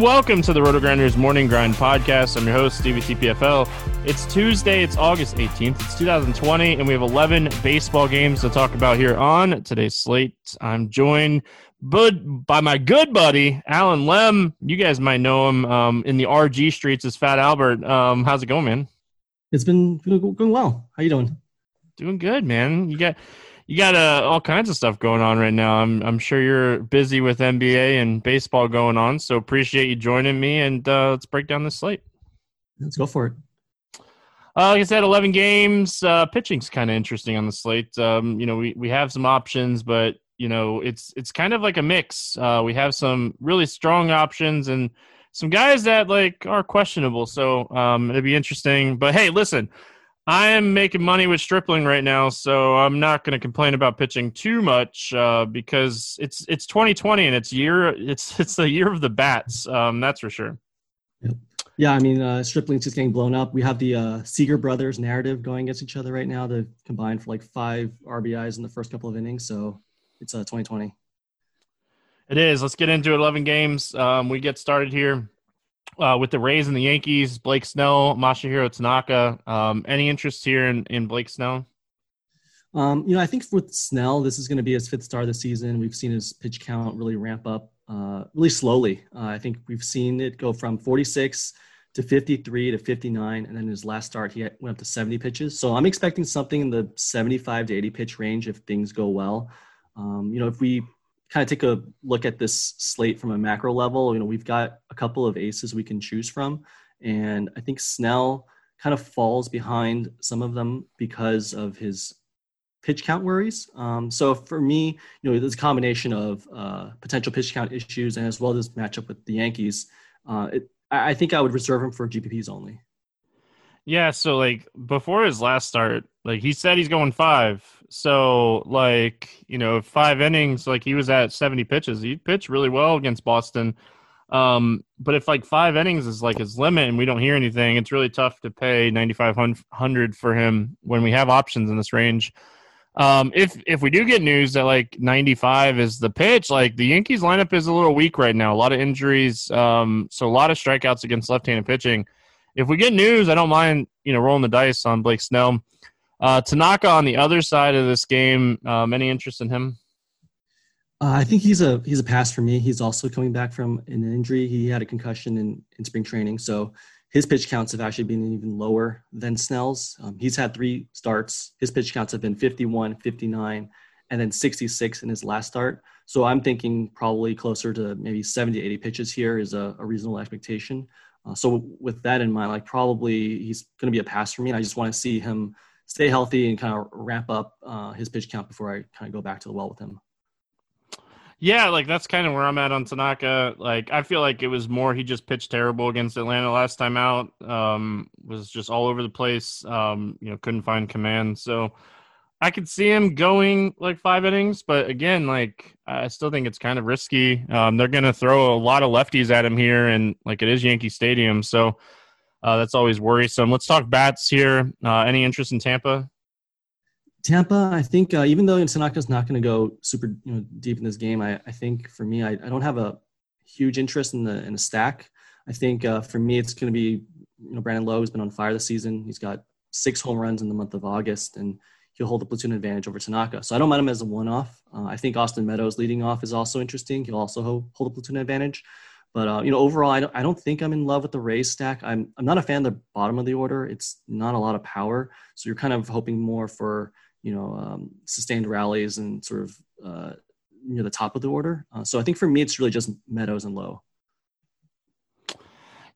Welcome to the Roto Grinders Morning Grind Podcast. I'm your host, Stevie TPFL. It's Tuesday. It's August 18th. It's 2020, and we have 11 baseball games to talk about here on today's slate. I'm joined by my good buddy, Alan Lem. You guys might know him um, in the RG streets as Fat Albert. Um, how's it going, man? It's been going well. How you doing? Doing good, man. You got you got uh, all kinds of stuff going on right now. I'm I'm sure you're busy with NBA and baseball going on. So appreciate you joining me, and uh, let's break down the slate. Let's go for it. Uh, like I said, 11 games. Uh, pitching's kind of interesting on the slate. Um, you know, we, we have some options, but you know, it's it's kind of like a mix. Uh, we have some really strong options and some guys that like are questionable. So um, it'd be interesting. But hey, listen, I am making money with Stripling right now, so I'm not going to complain about pitching too much uh, because it's it's 2020 and it's year it's it's the year of the bats. Um, that's for sure. Yep. Yeah, I mean, uh, Stripling's just getting blown up. We have the uh, Seager brothers narrative going against each other right now. They combined for like five RBIs in the first couple of innings, so it's uh, 2020. It is. Let's get into 11 games. Um, we get started here uh, with the Rays and the Yankees, Blake Snell, Masahiro Tanaka. Um, any interest here in, in Blake Snell? Um, you know, I think with Snell, this is going to be his fifth start of the season. We've seen his pitch count really ramp up uh, really slowly. Uh, I think we've seen it go from 46 to 53 to 59, and then his last start he went up to 70 pitches. So I'm expecting something in the 75 to 80 pitch range if things go well. Um, you know, if we kind of take a look at this slate from a macro level, you know, we've got a couple of aces we can choose from. And I think Snell kind of falls behind some of them because of his pitch count worries. Um, so for me, you know, there's a combination of uh, potential pitch count issues and as well as matchup with the Yankees. Uh, it, I think I would reserve him for GPPs only. Yeah, so like before his last start, like he said he's going five. So like, you know, five innings, like he was at 70 pitches. He pitched really well against Boston. Um, but if like five innings is like his limit and we don't hear anything, it's really tough to pay 9500 for him when we have options in this range. Um, if if we do get news that like 95 is the pitch, like the Yankees lineup is a little weak right now. A lot of injuries, um, so a lot of strikeouts against left-handed pitching if we get news, I don't mind you know rolling the dice on Blake Snell. Uh, Tanaka on the other side of this game. Um, any interest in him? Uh, I think he's a he's a pass for me. He's also coming back from an injury. He had a concussion in, in spring training, so his pitch counts have actually been even lower than Snell's. Um, he's had three starts. His pitch counts have been 51, 59, and then 66 in his last start. So I'm thinking probably closer to maybe 70, 80 pitches here is a, a reasonable expectation. Uh, so with that in mind, like probably he's going to be a pass for me. And I just want to see him stay healthy and kind of ramp up uh, his pitch count before I kind of go back to the well with him. Yeah, like that's kind of where I'm at on Tanaka. Like I feel like it was more he just pitched terrible against Atlanta last time out. Um, was just all over the place. Um, you know, couldn't find command. So I could see him going like five innings, but again, like I still think it's kind of risky. Um, they're going to throw a lot of lefties at him here, and like it is Yankee Stadium, so uh, that's always worrisome. Let's talk bats here. Uh, any interest in Tampa? Tampa, I think uh, even though Tanaka's not going to go super you know, deep in this game, I, I think for me, I, I, don't have a huge interest in the in the stack. I think uh, for me, it's going to be you know Brandon Lowe has been on fire this season. He's got six home runs in the month of August, and he'll hold the platoon advantage over Tanaka. So I don't mind him as a one-off. Uh, I think Austin Meadows leading off is also interesting. He'll also hold, the platoon advantage. But uh, you know, overall, I don't, I don't think I'm in love with the Rays stack. I'm I'm not a fan of the bottom of the order. It's not a lot of power, so you're kind of hoping more for you know um, sustained rallies and sort of uh, near the top of the order. Uh, so I think for me, it's really just Meadows and Lowe.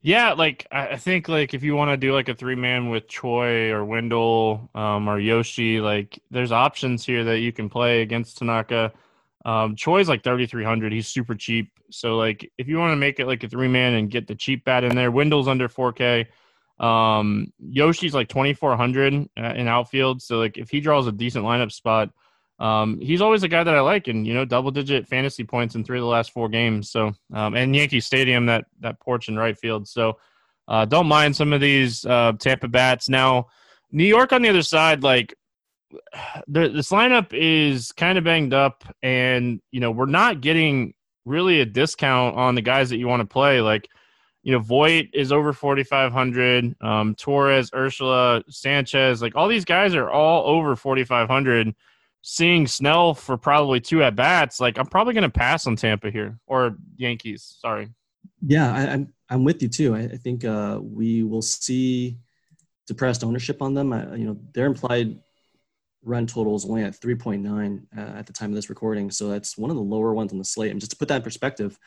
Yeah, like I think like if you want to do like a three man with Choi or Wendle um, or Yoshi, like there's options here that you can play against Tanaka. Um, Choi's like 3,300. He's super cheap. So like if you want to make it like a three man and get the cheap bat in there, Wendle's under 4K. Um, Yoshi's like 2,400 uh, in outfield. So like if he draws a decent lineup spot, um, he's always a guy that I like, and you know, double digit fantasy points in three of the last four games. So, um, and Yankee Stadium, that that porch in right field. So, uh, don't mind some of these uh, Tampa bats. Now, New York on the other side, like the, this lineup is kind of banged up, and you know, we're not getting really a discount on the guys that you want to play. Like, you know, Voit is over 4,500. Um, Torres, Urshela, Sanchez, like all these guys are all over 4,500. Seeing Snell for probably two at bats, like I'm probably going to pass on Tampa here or Yankees. Sorry. Yeah, I, am I'm, I'm with you too. I, I think uh, we will see depressed ownership on them. I, you know, their implied run total is only at 3.9 uh, at the time of this recording, so that's one of the lower ones on the slate. And just to put that in perspective,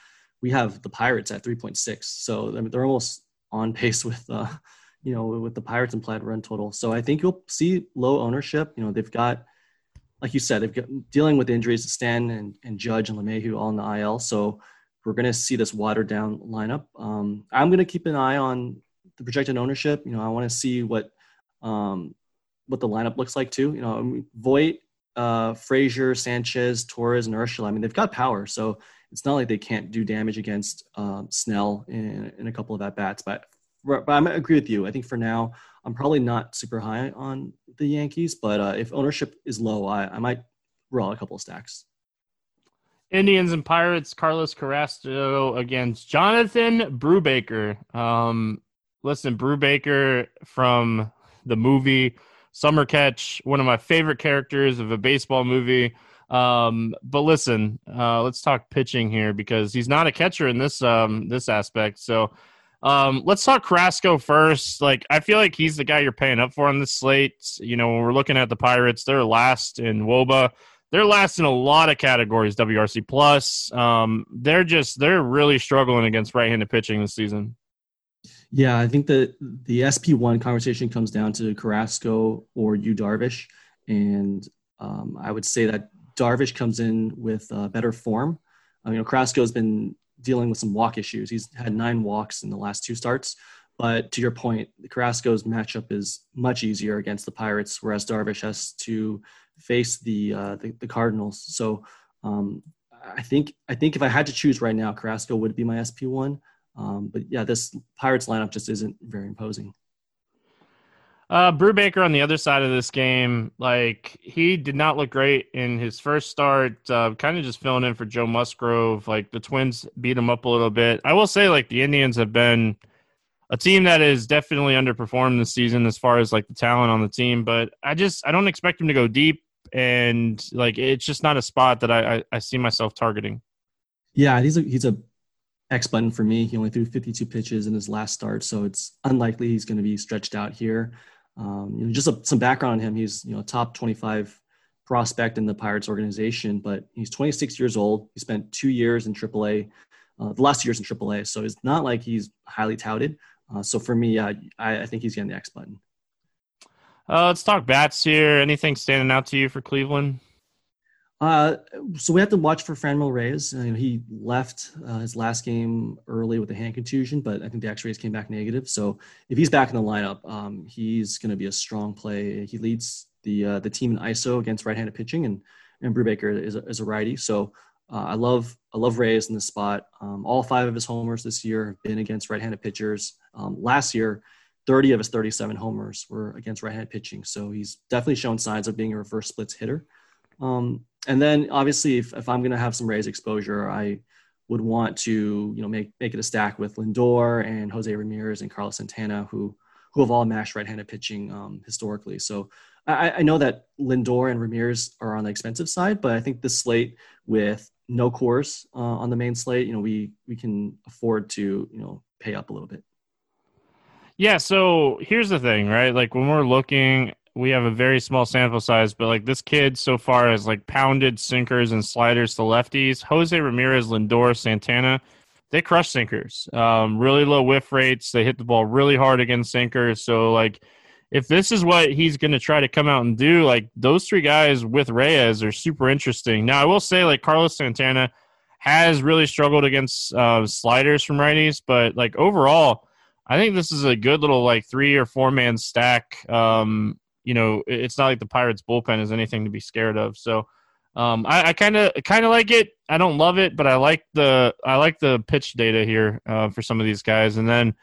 we have the Pirates at 3.6, so they're almost on pace with, uh, you know, with the Pirates implied run total. So I think you'll see low ownership. You know, they've got, like you said, they've got dealing with injuries to Stan and, and Judge and LeMahieu all in the IL. So we're going to see this watered down lineup. Um, I'm going to keep an eye on the projected ownership. You know, I want to see what um, what the lineup looks like too. You know, I mean, Voit, uh, Frazier, Sanchez, Torres, and Urshela. I mean, they've got power, so it's not like they can't do damage against um, Snell in, in, a couple of at bats. But but I agree with you. I think for now, I'm probably not super high on the Yankees. But uh, if ownership is low, I, I might roll a couple of stacks. Indians and Pirates, Carlos Carrasco against Jonathan Brubaker. Um, listen, Brubaker from the movie Summer Catch, one of my favorite characters of a baseball movie. Um, but listen, uh, let's talk pitching here because he's not a catcher in this um, this aspect. So um, let's talk Carrasco first. Like I feel like he's the guy you're paying up for on this slate. You know, when we're looking at the Pirates, they're last in WOBA. They're last in a lot of categories. WRC plus. Um, they're just they're really struggling against right-handed pitching this season. Yeah, I think that the SP one conversation comes down to Carrasco or Yu Darvish, and um, I would say that Darvish comes in with uh, better form. You know, Carrasco has been dealing with some walk issues. He's had nine walks in the last two starts. But to your point, Carrasco's matchup is much easier against the Pirates, whereas Darvish has to face the uh, the, the, Cardinals. So um, I think I think if I had to choose right now, Carrasco would be my SP one. Um, but yeah, this Pirates lineup just isn't very imposing. Uh, Brubaker on the other side of this game, like he did not look great in his first start. Uh, kind of just filling in for Joe Musgrove. Like the Twins beat him up a little bit. I will say, like the Indians have been a team that is definitely underperformed this season as far as like the talent on the team. But I just I don't expect him to go deep, and like it's just not a spot that I I, I see myself targeting. Yeah, he's a he's a X button for me. He only threw 52 pitches in his last start, so it's unlikely he's going to be stretched out here. Um, you know, just a, some background on him. He's you know top 25 prospect in the Pirates organization, but he's 26 years old. He spent two years in AAA, uh, the last two years in AAA, so it's not like he's highly touted. Uh, so for me, uh, I, I, think he's getting the X button. Uh, let's talk bats here. Anything standing out to you for Cleveland? Uh, so we have to watch for Franmil Reyes. Uh, he left uh, his last game early with a hand contusion, but I think the X-rays came back negative. So if he's back in the lineup, um, he's going to be a strong play. He leads the uh, the team in ISO against right-handed pitching, and and Brubaker is a, is a righty. So uh, I love I love Reyes in this spot. Um, all five of his homers this year have been against right-handed pitchers. Um, last year, 30 of his 37 homers were against right-handed pitching. So he's definitely shown signs of being a reverse splits hitter. Um, and then obviously, if, if I'm going to have some Reyes exposure, I would want to you know make make it a stack with Lindor and Jose Ramirez and Carlos Santana, who who have all mashed right-handed pitching um, historically. So I, I, know that Lindor and Ramirez are on the expensive side, but I think this slate with no Coors uh, on the main slate, you know, we we can afford to you know pay up a little bit. Yeah. So here's the thing, right? Like when we're looking we have a very small sample size, but like this kid so far has like pounded sinkers and sliders to lefties. Jose Ramirez, Lindor, Santana, they crush sinkers. Um, really low whiff rates. They hit the ball really hard against sinkers. So like, if this is what he's going to try to come out and do, like those three guys with Reyes are super interesting. Now I will say like Carlos Santana has really struggled against uh, sliders from righties, but like overall. I think this is a good little like three or four man stack. Um, you know, it's not like the Pirates bullpen is anything to be scared of. So um, I kind of kind of like it. I don't love it, but I like the I like the pitch data here uh, for some of these guys. And then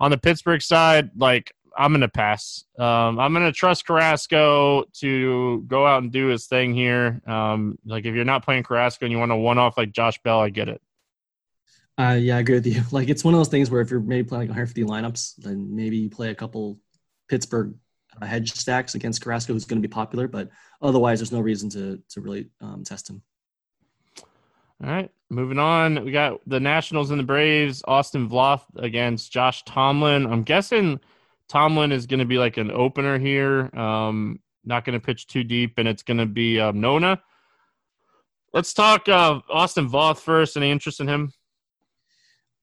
on the Pittsburgh side, like I'm gonna pass. Um, I'm gonna trust Carrasco to go out and do his thing here. Um, like if you're not playing Carrasco and you want to one off like Josh Bell, I get it. Uh, yeah, I agree with you. Like it's one of those things where if you're maybe playing like 150 lineups, then maybe you play a couple Pittsburgh uh, hedge stacks against Carrasco, who's going to be popular. But otherwise, there's no reason to to really um, test him. All right, moving on. We got the Nationals and the Braves. Austin Voth against Josh Tomlin. I'm guessing Tomlin is going to be like an opener here. Um, not going to pitch too deep, and it's going to be uh, Ynoa. Let's talk uh, Austin Voth first. Any interest in him?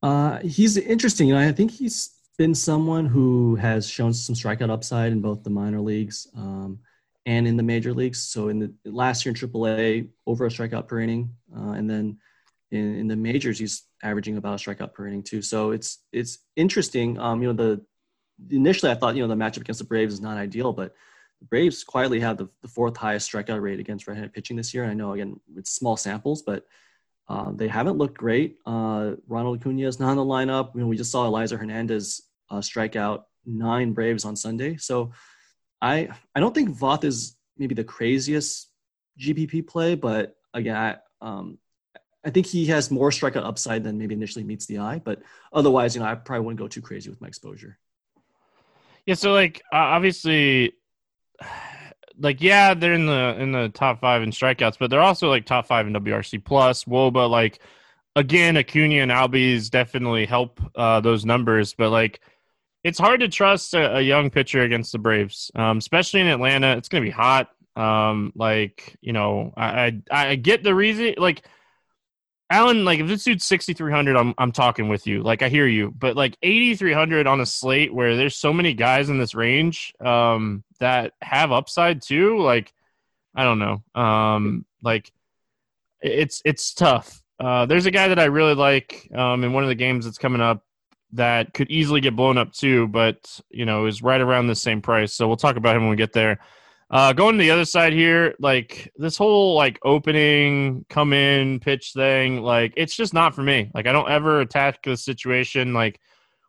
Uh, he's interesting. You know, I think he's been someone who has shown some strikeout upside in both the minor leagues um, and in the major leagues. So in the last year in AAA, over a strikeout per inning, uh, and then in, in, the majors, he's averaging about a strikeout per inning too. So it's it's interesting. Um, you know, the initially I thought you know the matchup against the Braves is not ideal, but the Braves quietly have the, the fourth highest strikeout rate against right-handed pitching this year. And I know again it's small samples, but uh, they haven't looked great. Uh, Ronald Acuna is not in the lineup. You know, we just saw Elieser Hernandez uh, strike out nine Braves on Sunday. So I I don't think Voth is maybe the craziest GPP play, but again, I, um, I think he has more strikeout upside than maybe initially meets the eye. But otherwise, you know, I probably wouldn't go too crazy with my exposure. Yeah, so like obviously like yeah, they're in the in the top five in strikeouts, but they're also like top five in WRC plus, WOBA. Like again, Acuna and Albies definitely help uh, those numbers, but like it's hard to trust a, a young pitcher against the Braves, um, especially in Atlanta. It's going to be hot. Um, like you know, I, I I get the reason. Like Alan, like if this dude's sixty three hundred, I'm I'm talking with you. Like I hear you, but like eighty three hundred on a slate where there's so many guys in this range um, that have upside too. Like I don't know. Um, like it's it's tough. Uh, there's a guy that I really like um, in one of the games that's coming up that could easily get blown up too, but you know is right around the same price. So we'll talk about him when we get there. Uh, going to the other side here, like this whole like opening, come in, pitch thing, like it's just not for me. Like I don't ever attack the situation. Like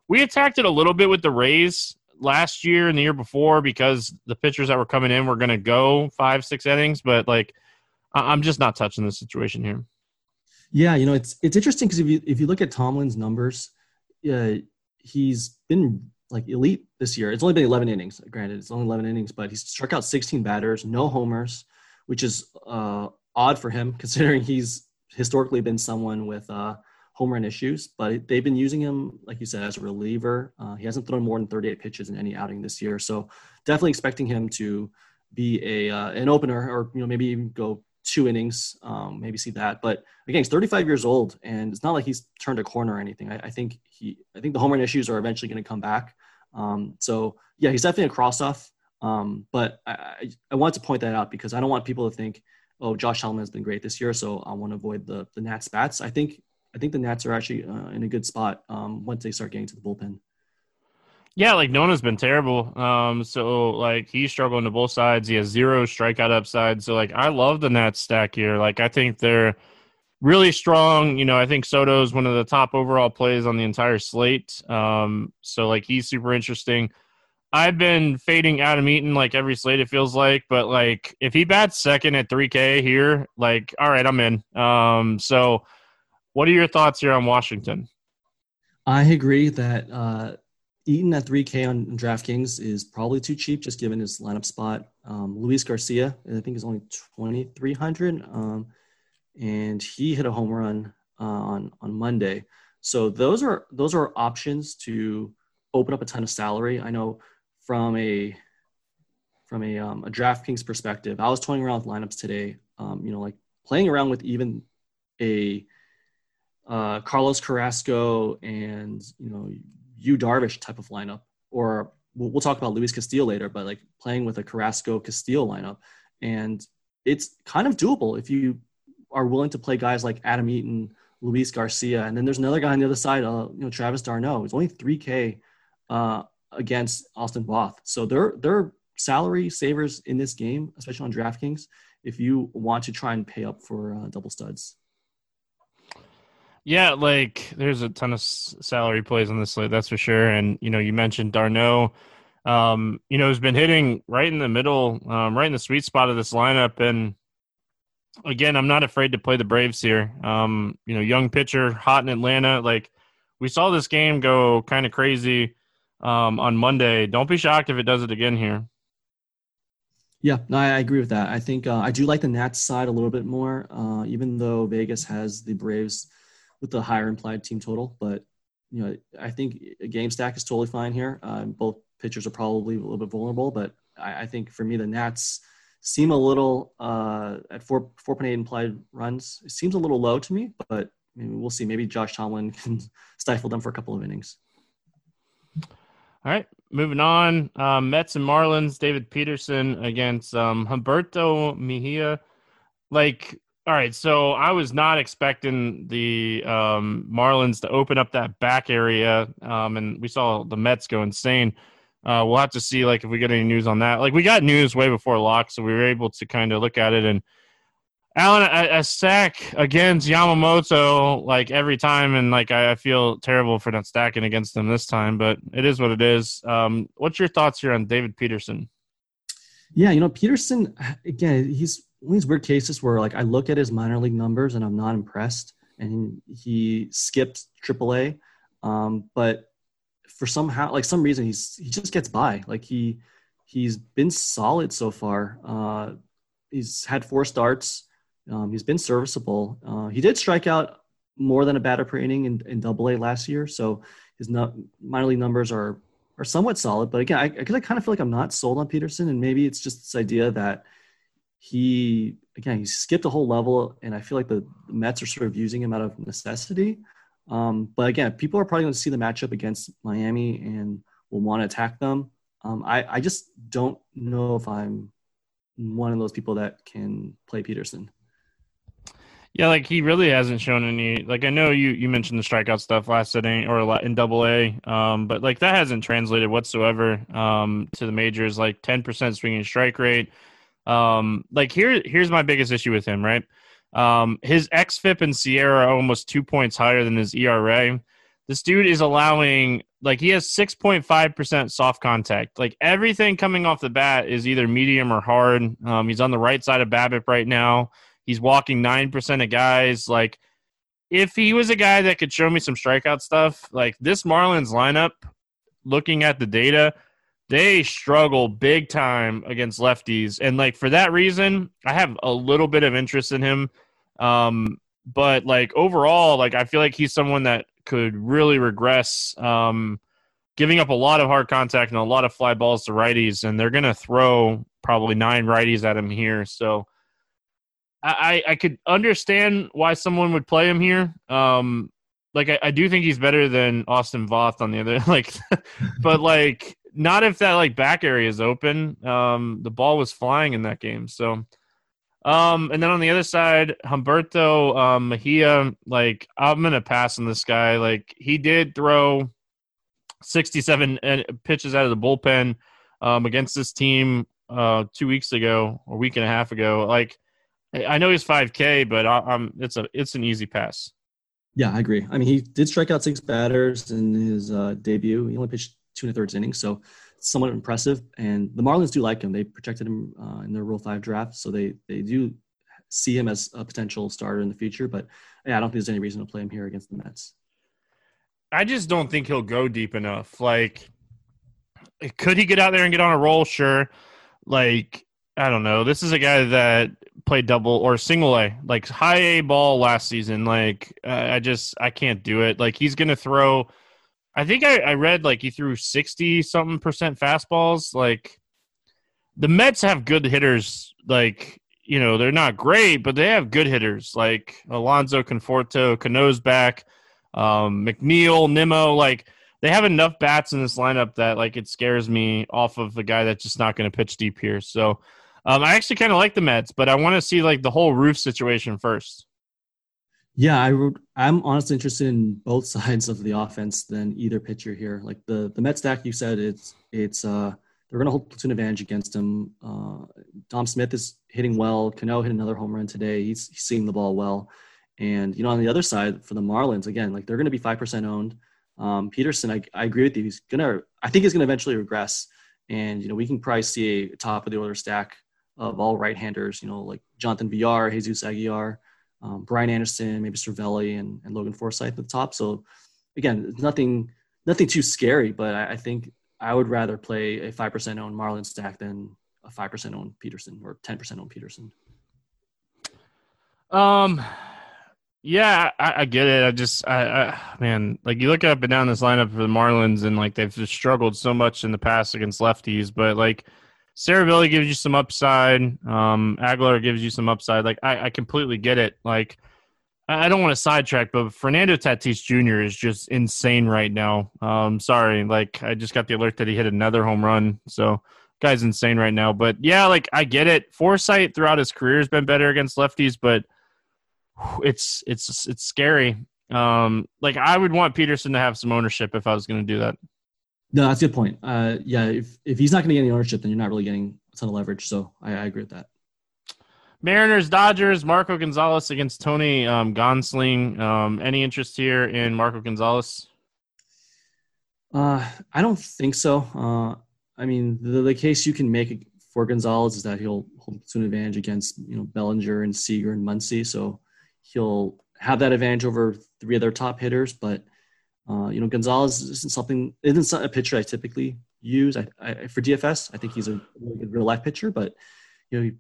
we attacked it a little bit with the Rays last year and the year before because the pitchers that were coming in were going to go five, six innings, but like I- I'm just not touching the situation here. Yeah, you know it's it's interesting because if you if you look at Tomlin's numbers, uh, he's been like elite this year. It's only been 11 innings. Granted, it's only 11 innings, but he's struck out 16 batters, no homers, which is uh, odd for him considering he's historically been someone with uh, home run issues. But they've been using him, like you said, as a reliever. Uh, he hasn't thrown more than 38 pitches in any outing this year, so definitely expecting him to be a uh, an opener, or you know maybe even go two innings, um, maybe see that. But again, he's 35 years old, and it's not like he's turned a corner or anything. I, I think he, I think the home run issues are eventually going to come back. Um, so yeah, he's definitely a cross off. Um, but I, I, I, want to point that out because I don't want people to think, oh, Josh Tomlin has been great this year, so I want to avoid the the Nats bats. I think I think the Nats are actually uh, in a good spot um, once they start getting to the bullpen. Yeah, like Ynoa's been terrible. Um, so like he's struggling to both sides. He has zero strikeout upside. So like I love the Nats stack here. Like I think they're really strong. You know, I think Soto's one of the top overall plays on the entire slate. Um, so like he's super interesting. I've been fading Adam Eaton like every slate it feels like, but like if he bats second at 3K here, like all right, I'm in. Um, so what are your thoughts here on Washington? I agree that uh, Eaton at 3K on DraftKings is probably too cheap, just given his lineup spot. Um, Luis Garcia, I think, is only 2,300. Um, and he hit a home run uh, on on Monday. So those are those are options to open up a ton of salary. I know from a from a um, a DraftKings perspective, I was toying around with lineups today. Um, you know, like playing around with even a uh, Carlos Carrasco and you know Yu Darvish type of lineup, or we'll, we'll talk about Luis Castillo later, but like playing with a Carrasco Castillo lineup, and it's kind of doable if you are willing to play guys like Adam Eaton, Luis Garcia, and then there's another guy on the other side, uh, you know, Travis d'Arnaud. It's only 3K uh, against Austin Voth. So they're they're salary savers in this game, especially on DraftKings, if you want to try and pay up for uh, double studs. Yeah, like there's a ton of salary plays on this slate, that's for sure. And you know, you mentioned d'Arnaud, Um, you know, has been hitting right in the middle, um, right in the sweet spot of this lineup, and again, I'm not afraid to play the Braves here. Um, you know, young pitcher, hot in Atlanta. Like we saw this game go kind of crazy um, on Monday. Don't be shocked if it does it again here. Yeah, no, I, agree with that. I think uh, I do like the Nats side a little bit more, uh, even though Vegas has the Braves with the higher implied team total. But you know, I think a game stack is totally fine here. Uh, both pitchers are probably a little bit vulnerable, but I, I think for me the Nats seem a little uh, at four four point eight implied runs. It seems a little low to me, but maybe we'll see. Maybe Josh Tomlin can stifle them for a couple of innings. All right, moving on. Um, Mets and Marlins. David Peterson against um, Humberto Mejia. Like, all right, so I was not expecting the um, Marlins to open up that back area, um, and we saw the Mets go insane. Uh, we'll have to see like if we get any news on that. Like we got news way before lock, so we were able to kind of look at it and Alan, a, a, stack against Yamamoto like every time, and like I, I, feel terrible for not stacking against them this time, but it is what it is. Um, what's your thoughts here on David Peterson? Yeah, you know Peterson again. He's one of these weird cases where like I look at his minor league numbers and I'm not impressed, and he skipped AAA, um, but for somehow like some reason he's he just gets by. Like he he's been solid so far. Uh, he's had four starts um, he's been serviceable. Uh, he did strike out more than a batter per inning in, in Double A last year, so his no, minor league numbers are are somewhat solid. But again, I, I kind of feel like I'm not sold on Peterson, and maybe it's just this idea that he again he skipped a whole level, and I feel like the, Mets are sort of using him out of necessity. Um, but again, people are probably going to see the matchup against Miami and will want to attack them. Um, I, I just don't know if I'm one of those people that can play Peterson. Yeah, like he really hasn't shown any. Like I know you you mentioned the strikeout stuff last inning or in Double A, um, but like that hasn't translated whatsoever um, to the majors. Like ten percent swinging strike rate. Um, like here here's my biggest issue with him. Right, um, his xFIP and SIERA are almost two points higher than his ERA. This dude is allowing like he has six point five percent soft contact. Like everything coming off the bat is either medium or hard. Um, he's on the right side of BABIP right now. He's walking 9% of guys. Like, if he was a guy that could show me some strikeout stuff, like this Marlins lineup, looking at the data, they struggle big time against lefties. And, like, for that reason, I have a little bit of interest in him. Um, but, like, overall, like, I feel like he's someone that could really regress. Um, giving up a lot of hard contact and a lot of fly balls to righties, and they're to throw probably nine righties at him here. So I, I could understand why someone would play him here. Um, like I, I do think he's better than Austin Voth on the other like, but like not if that like back area is open. Um, the ball was flying in that game, so. Um, and then on the other side, Humberto um, Mejia, like I'm gonna pass on this guy. Like he did throw 67 uh, pitches out of the bullpen um, against this team uh, two weeks ago, or a week and a half ago. Like I know he's 5K, but I'm it's a it's an easy pass. Yeah, I agree. I mean, he did strike out six batters in his uh, debut. He only pitched two and a thirds innings, so somewhat impressive. And the Marlins do like him. They protected him uh, in their Rule Five draft, so they they do see him as a potential starter in the future. But yeah, I don't think there's any reason to play him here against the Mets. I just don't think he'll go deep enough. Like, could he get out there and get on a roll? Sure. Like, I don't know. This is a guy that played double or single A, like high A ball last season. Like uh, I just I can't do it. Like he's gonna throw. I think I, I read like he threw sixty something percent fastballs. Like the Mets have good hitters. Like you know they're not great, but they have good hitters. Like Alonso Conforto, Cano's back, um, McNeil, Nimmo. Like they have enough bats in this lineup that like it scares me off of a guy that's just not going to pitch deep here. So um, I actually kind of like the Mets, but I want to see like the whole roof situation first. Yeah, I I'm honestly interested in both sides of the offense than either pitcher here. Like the the Mets stack, you said it's it's uh they're going to hold platoon advantage against him. Uh, Dom Smith is hitting well. Cano hit another home run today. He's, he's seeing the ball well. And you know, on the other side for the Marlins, again, like they're going to be five percent owned. Um, Peterson, I, I agree with you. He's gonna, I think he's gonna eventually regress. And you know, we can probably see a top of the order stack of all right-handers. You know, like Jonathan Villar, Jesus Aguilar, um, Brian Anderson, maybe Cervelli, and, and Logan Forsythe at the top. So again, nothing nothing too scary, but I, I think I would rather play a five percent owned Marlin stack than a five percent owned Peterson or ten percent owned Peterson. Um, yeah, I, I, get it. I just, I, I, man, like you look up and down this lineup for the Marlins, and like they've just struggled so much in the past against lefties. But like Cervelli gives you some upside. Um, Aguilar gives you some upside. Like I, I completely get it. Like I don't want to sidetrack, but Fernando Tatis Jr. is just insane right now. Um, sorry, like I just got the alert that he hit another home run. So guy's insane right now. But yeah, like I get it. Forsythe throughout his career has been better against lefties, but it's it's it's scary. Um, like I would want Peterson to have some ownership if I was going to do that. No, that's a good point. Uh, yeah, if if he's not going to get any ownership, then you're not really getting a ton of leverage. So I, I agree with that. Mariners, Dodgers, Marco Gonzalez against Tony um, Gonsolin. Um, any interest here in Marco Gonzalez? Uh, I don't think so. Uh, I mean, the, the case you can make for Gonzalez is that he'll hold an advantage against you know Bellinger and Seager and Muncy. So he'll have that advantage over three other top hitters. But uh, you know, Gonzalez isn't something isn't a pitcher I typically use. I, I, for DFS, I think he's a really good real life pitcher, but you know, he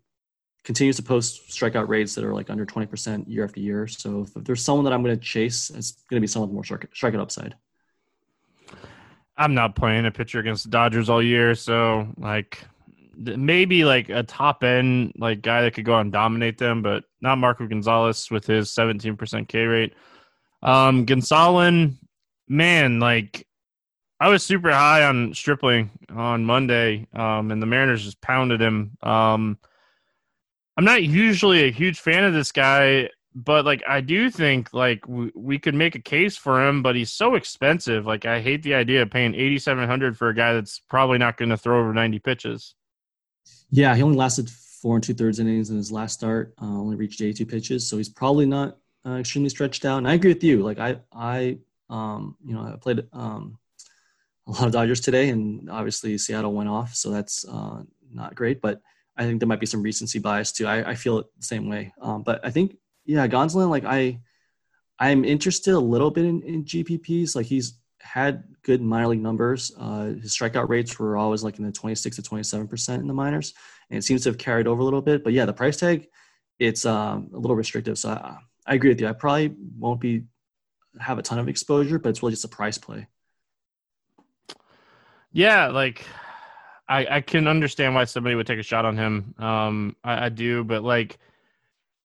continues to post strikeout rates that are like under 20% year after year. So if, if there's someone that I'm going to chase, it's going to be someone with more strike, strikeout upside. I'm not playing a pitcher against the Dodgers all year, so like maybe like a top end like guy that could go and dominate them, but not Marco Gonzalez with his 17% K rate. Um, Gonsolin, man, like I was super high on Stripling on Monday, um, and the Mariners just pounded him. Um, I'm not usually a huge fan of this guy, but like I do think like we, we could make a case for him, but he's so expensive. Like I hate the idea of paying 8700 for a guy that's probably not going to throw over 90 pitches. Yeah, he only lasted four and two thirds innings in his last start. Uh, only reached 82 pitches, so he's probably not uh, extremely stretched out. And I agree with you. Like I, I, um, you know, I played um, a lot of Dodgers today, and obviously Seattle went off, so that's uh, not great. But I think there might be some recency bias too. I, I feel it the same way. Um, but I think, yeah, Gonsolin, like I, I'm interested a little bit in, in GPPs. Like he's had good minor league numbers. Uh, his strikeout rates were always like in the 26 to 27 percent in the minors, and it seems to have carried over a little bit. But yeah, the price tag, it's um, a little restrictive. So I, I agree with you. I probably won't be have a ton of exposure, but it's really just a price play. Yeah, like I, I can understand why somebody would take a shot on him. Um, I, I do, but like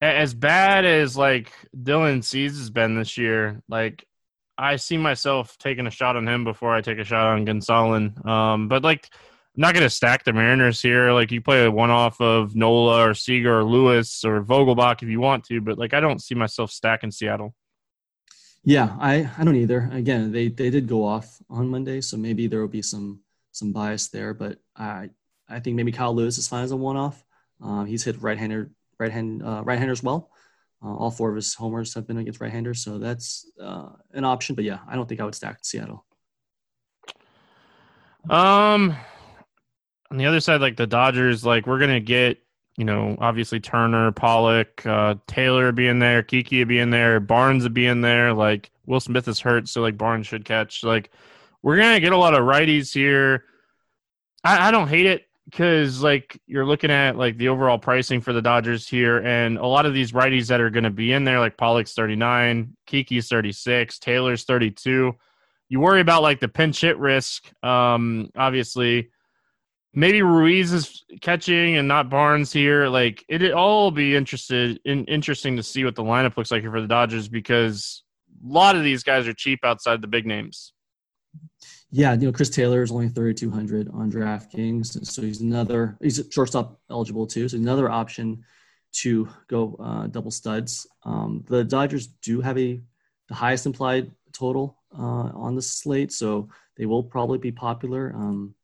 as bad as like Dylan Cease has been this year, like I see myself taking a shot on him before I take a shot on Gonsolin. Um, but like, I'm not going to stack the Mariners here. Like, you play a one off of Nola or Seager or Lewis or Vogelbach if you want to, but like, I don't see myself stacking Seattle. Yeah, I, I don't either. Again, they, they did go off on Monday, so maybe there will be some some bias there. But I I think maybe Kyle Lewis is fine as a one off. Um, he's hit right hander right hand uh, right handers well. Uh, all four of his homers have been against right-handers, so that's uh, an option. But yeah, I don't think I would stack Seattle. Um, on the other side, like the Dodgers, like we're gonna get, you know, obviously Turner, Pollock, uh, Taylor being there, Kiki being there, Barnes being there. Like Will Smith is hurt, so like Barnes should catch. Like we're gonna get a lot of righties here. I, I don't hate it because like you're looking at like the overall pricing for the Dodgers here, and a lot of these righties that are going to be in there, like Pollock's 39, Kiki's 36, Taylor's 32. You worry about like the pinch hit risk. Um, obviously, maybe Ruiz is catching and not Barnes here. Like it, it all be interested in interesting to see what the lineup looks like here for the Dodgers because a lot of these guys are cheap outside the big names. Yeah, you know, Chris Taylor is only 3,200 on DraftKings. So he's another, he's shortstop eligible too. So another option to go uh, double studs. Um, the Dodgers do have a the highest implied total uh, on the slate, so they will probably be popular. Um,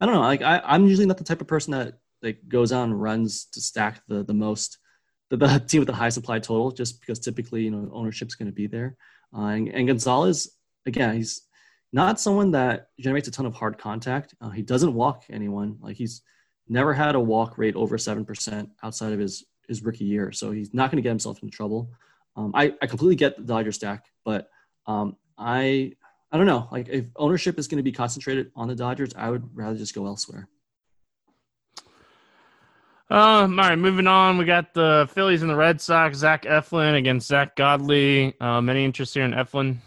I don't know. Like I, I'm usually not the type of person that like goes on runs to stack the the most the, the team with the highest supply total, just because typically you know ownership's going to be there. Uh, and, and Gonzalez, again, he's not someone that generates a ton of hard contact. Uh, he doesn't walk anyone. Like he's never had a walk rate over seven percent outside of his his rookie year, so he's not going to get himself into trouble. Um, I I completely get the Dodger stack, but um, I I don't know. Like if ownership is going to be concentrated on the Dodgers, I would rather just go elsewhere. Um, all right, moving on. We got the Phillies and the Red Sox. Zach Eflin against Zack Godley. Um, any interest here in Eflin?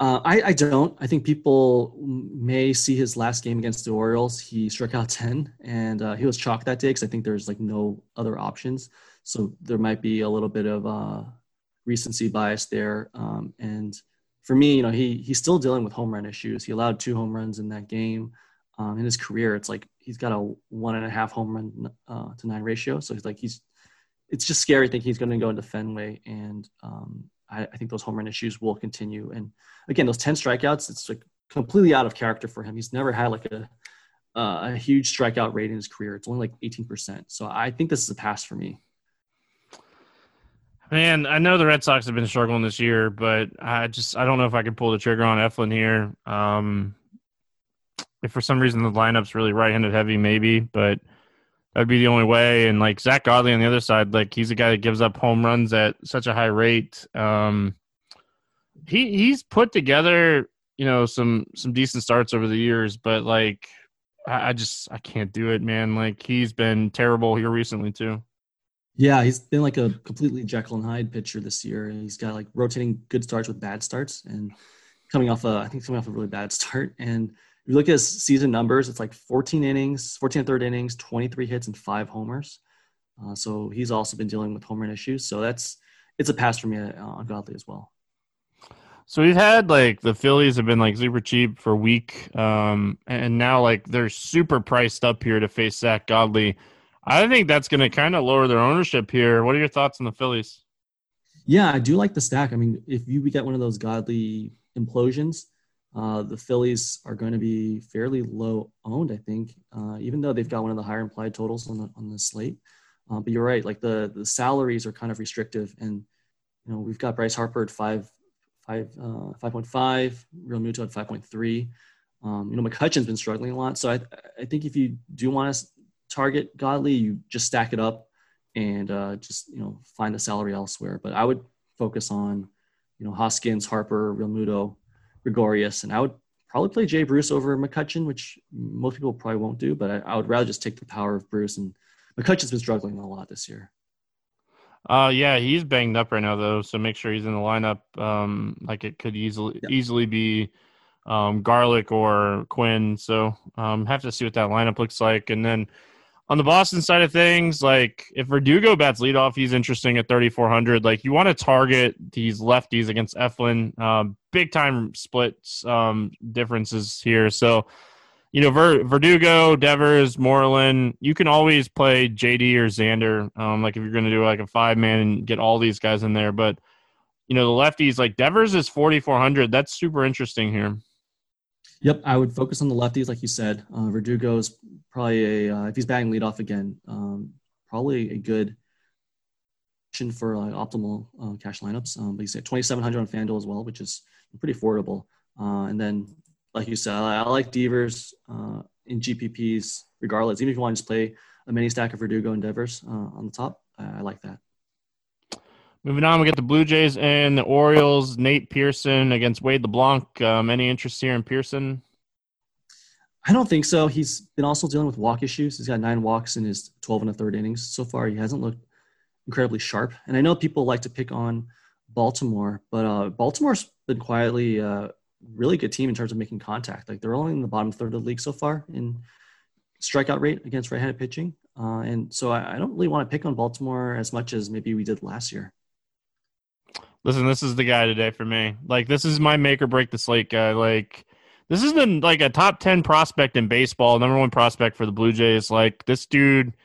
Uh, I, I don't. I think people may see his last game against the Orioles. He struck out 10 and uh, he was chalked that day because I think there's like no other options. So there might be a little bit of uh, recency bias there. Um, and for me, you know, he he's still dealing with home run issues. He allowed two home runs in that game. Um, in his career, it's like he's got a one and a half home run uh, to nine ratio. So he's like he's it's just scary thinking he's going to go into Fenway, and um, I, I, think those home run issues will continue. And again, those ten strikeouts, it's like completely out of character for him. He's never had like a uh, a huge strikeout rate in his career. It's only like eighteen percent. So I think this is a pass for me. Man, I know the Red Sox have been struggling this year, but I just I don't know if I could pull the trigger on Eflin here. Um, if for some reason the lineup's really right-handed heavy, maybe, but that'd be the only way. And like Zach Godley on the other side, like he's a guy that gives up home runs at such a high rate. Um, he he's put together, you know, some some decent starts over the years, but like I, I just I can't do it, man. Like he's been terrible here recently too. Yeah, he's been like a completely Jekyll and Hyde pitcher this year. He's got like rotating good starts with bad starts, and coming off a I think coming off a really bad start. And if you look at his season numbers, it's like 14 innings, 14 and third innings, 23 hits, and five homers. Uh, so he's also been dealing with home run issues. So that's it's a pass for me uh, on Godley as well. So we've had like the Phillies have been like super cheap for a week, um, and now like they're super priced up here to face Zack Godley. I think that's going to kind of lower their ownership here. What are your thoughts on the Phillies? Yeah, I do like the stack. I mean, if you get one of those Godley implosions, uh, the Phillies are going to be fairly low owned, I think, uh, even though they've got one of the higher implied totals on the on the slate. Uh, but you're right, like the the salaries are kind of restrictive, and you know we've got Bryce Harper at five five uh, five point five, Realmuto at five point three. Um, you know McCutchen's been struggling a lot, so I I think if you do want to target Godley, you just stack it up and uh, just you know find the salary elsewhere. But I would focus on you know Hoskins, Harper, Realmuto Gregorius, and I would probably play Jay Bruce over McCutchen, which most people probably won't do. But I, I would rather just take the power of Bruce. And McCutchen's been struggling a lot this year. Uh, yeah, he's banged up right now though, so make sure he's in the lineup. Um, like it could easily yeah. easily be um, Garlick or Quinn. So um, have to see what that lineup looks like, and then on the Boston side of things, like if Verdugo bats leadoff, he's interesting at 3,400. Like you want to target these lefties against Eflin. Um, big time splits um, differences here. So, you know, Ver- Verdugo, Devers, Moreland, you can always play JD or Xander. Um, like if you're going to do like a five man and get all these guys in there. But, you know, the lefties, like Devers is 4,400. That's super interesting here. Yep, I would focus on the lefties, like you said. Uh, Verdugo's probably a uh, if he's batting leadoff again, um, probably a good option for like optimal uh, cash lineups. Um, but you said 2,700 on FanDuel as well, which is pretty affordable. Uh, and then, like you said, I, I like Devers uh, in GPPs regardless. Even if you want to just play a mini stack of Verdugo and Devers uh, on the top, I like that. Moving on, we got the Blue Jays and the Orioles. Nate Pearson against Wade LeBlanc. Um, any interest here in Pearson? I don't think so. He's been also dealing with walk issues. He's got nine walks in his 12 and a third innings. So far, he hasn't looked incredibly sharp. And I know people like to pick on Baltimore, but uh, Baltimore's been quietly a uh, really good team in terms of making contact. Like they're only in the bottom third of the league so far in strikeout rate against right-handed pitching. Uh, and so I, I don't really want to pick on Baltimore as much as maybe we did last year. Listen, this is the guy today for me. Like, this is my make or break the slate guy. Like, this is the like a top 10 prospect in baseball, number one prospect for the Blue Jays. Like, this dude,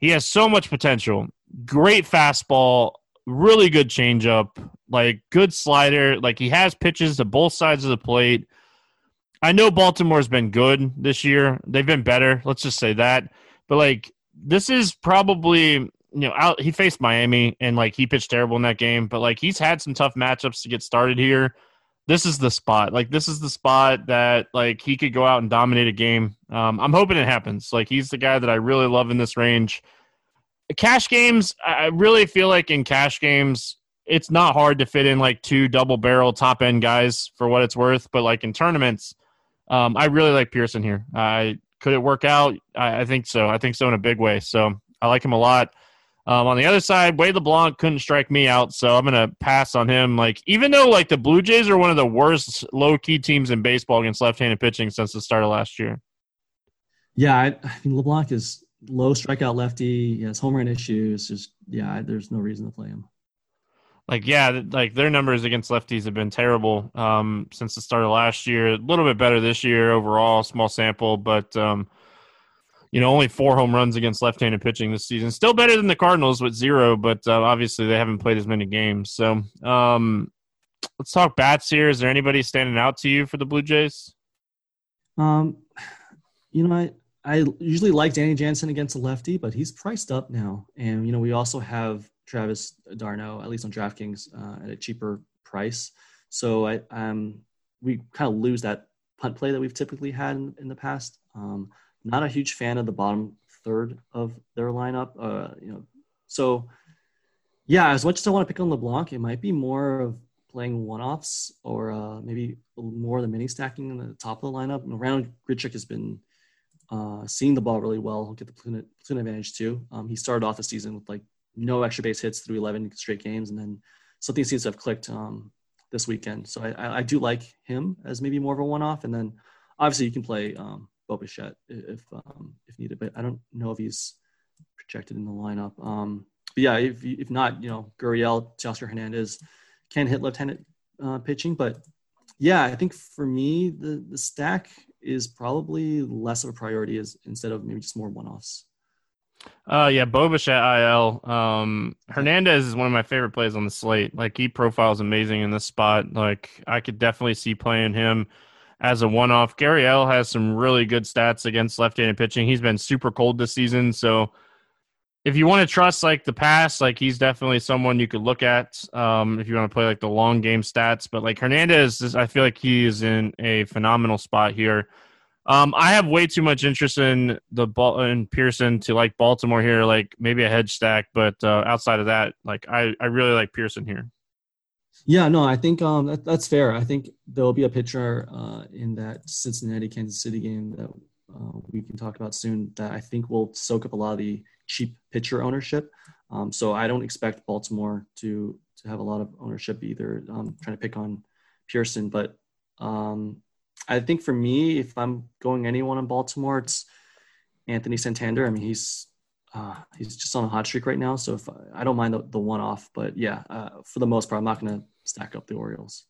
he has so much potential. Great fastball, really good changeup, like, good slider. Like, he has pitches to both sides of the plate. I know Baltimore's been good this year. They've been better. Let's just say that. But, like, this is probably you know, out he faced Miami and like he pitched terrible in that game, but like he's had some tough matchups to get started here. this is the spot. Like this is the spot that like he could go out and dominate a game. Um, I'm hoping it happens. Like he's the guy that I really love in this range. Cash games, I really feel like in cash games, it's not hard to fit in like two double barrel top end guys for what it's worth. But like in tournaments, um, I really like Pearson here. I could it work out? I, I, think so. I think so in a big way. So I like him a lot. Um, on the other side, Wade LeBlanc couldn't strike me out, so I'm gonna pass on him. Like even though like the Blue Jays are one of the worst low key teams in baseball against left handed pitching since the start of last year. Yeah, I, I mean LeBlanc is low strikeout lefty. He has home run issues. Just yeah, there's no reason to play him like yeah, like their numbers against lefties have been terrible um, since the start of last year. A little bit better this year overall, small sample, but um, you know only four home runs against left-handed pitching this season. Still better than the Cardinals with zero, but uh, obviously they haven't played as many games. So um, let's talk bats here. Is there anybody standing out to you for the Blue Jays? Um, you know, I I usually like Danny Jansen against a lefty, but he's priced up now, and you know we also have Travis d'Arnaud, at least on DraftKings, uh, at a cheaper price. So I um, we kind of lose that punt play that we've typically had in, in the past. Um, not a huge fan of the bottom third of their lineup. Uh, you know, so yeah, as much as I want to pick on LeBlanc, it might be more of playing one-offs or uh, maybe more of the mini stacking in the top of the lineup. And Randal Grichuk has been uh, seeing the ball really well. He'll get the platoon, platoon advantage too. Um, he started off the season with like no extra base hits through 11 straight games, and then something seems to have clicked um, this weekend. So I, I, do like him as maybe more of a one-off, and then obviously you can play um, Bo Bichette if um, if needed, but I don't know if he's projected in the lineup. Um, but yeah, if if not, you know, Gurriel, Teoscar Hernandez can hit left-handed uh, pitching, but yeah, I think for me the the stack is probably less of a priority as instead of maybe just more one-offs. Uh, yeah, Bo Bichette IL. Um, Hernandez is one of my favorite plays on the slate. Like he profiles amazing in this spot. Like I could definitely see playing him as a one-off. Gurriel has some really good stats against left-handed pitching. He's been super cold this season, so if you want to trust like the pass, like he's definitely someone you could look at. Um, if you want to play like the long game stats, but like Hernandez, I feel like he is in a phenomenal spot here. Um, I have way too much interest in the ball in Pearson to like Baltimore here, like maybe a hedge stack, but uh, outside of that, like I, I really like Pearson here. Yeah, no, I think um, that, that's fair. I think there'll be a pitcher uh, in that Cincinnati Kansas City game that uh, we can talk about soon that I think will soak up a lot of the cheap pitcher ownership. Um, so I don't expect Baltimore to to have a lot of ownership either. I'm trying to pick on Pearson, but um, I think for me, if I'm going anyone in Baltimore, it's Anthony Santander. I mean, he's uh, he's just on a hot streak right now. So if I, don't mind the, the one off, but yeah, uh, for the most part, I'm not going to stack up the Orioles.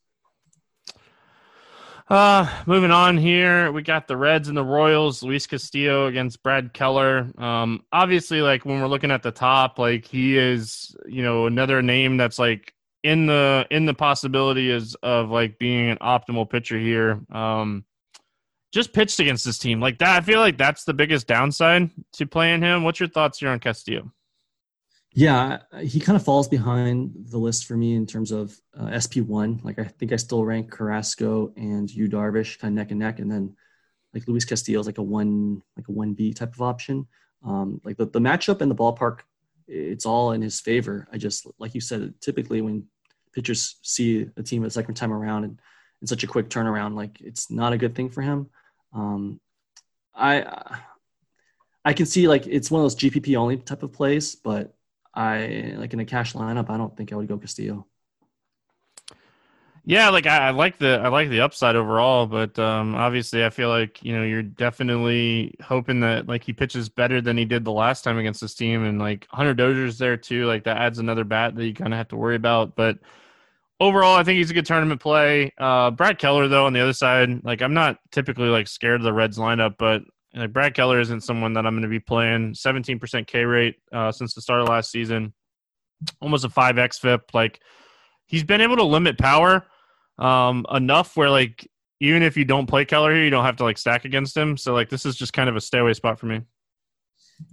Uh, moving on here, we got the Reds and the Royals. Luis Castillo against Brad Keller. Um, obviously, like when we're looking at the top, like he is, you know, another name that's like in the in the possibility is of like being an optimal pitcher here. Um, just pitched against this team like that. I feel like that's the biggest downside to playing him. What's your thoughts here on Castillo? Yeah, he kind of falls behind the list for me in terms of uh, SP one. Like I think I still rank Carrasco and Yu Darvish kind of neck and neck, and then like Luis Castillo is like a one like a one B type of option. Um, like the, the matchup and the ballpark, it's all in his favor. I just like you said, typically when pitchers see a team a second time around and in such a quick turnaround, like it's not a good thing for him. Um, I I can see like it's one of those GPP only type of plays, but I like in a cash lineup, I don't think I would go Castillo. Yeah, like I, I, like the I like the upside overall, but um, obviously I feel like you know you're definitely hoping that like he pitches better than he did the last time against this team, and like Hunter Dozier's there too. Like that adds another bat that you kind of have to worry about, but overall, I think he's a good tournament play. Uh, Brad Keller, though, on the other side, like I'm not typically like scared of the Reds lineup, but like Brad Keller isn't someone that I'm going to be playing. 17% K rate uh, since the start of last season, almost a five X FIP. Like he's been able to limit power um, enough where like even if you don't play Keller here, you don't have to like stack against him. So like this is just kind of a stay away spot for me.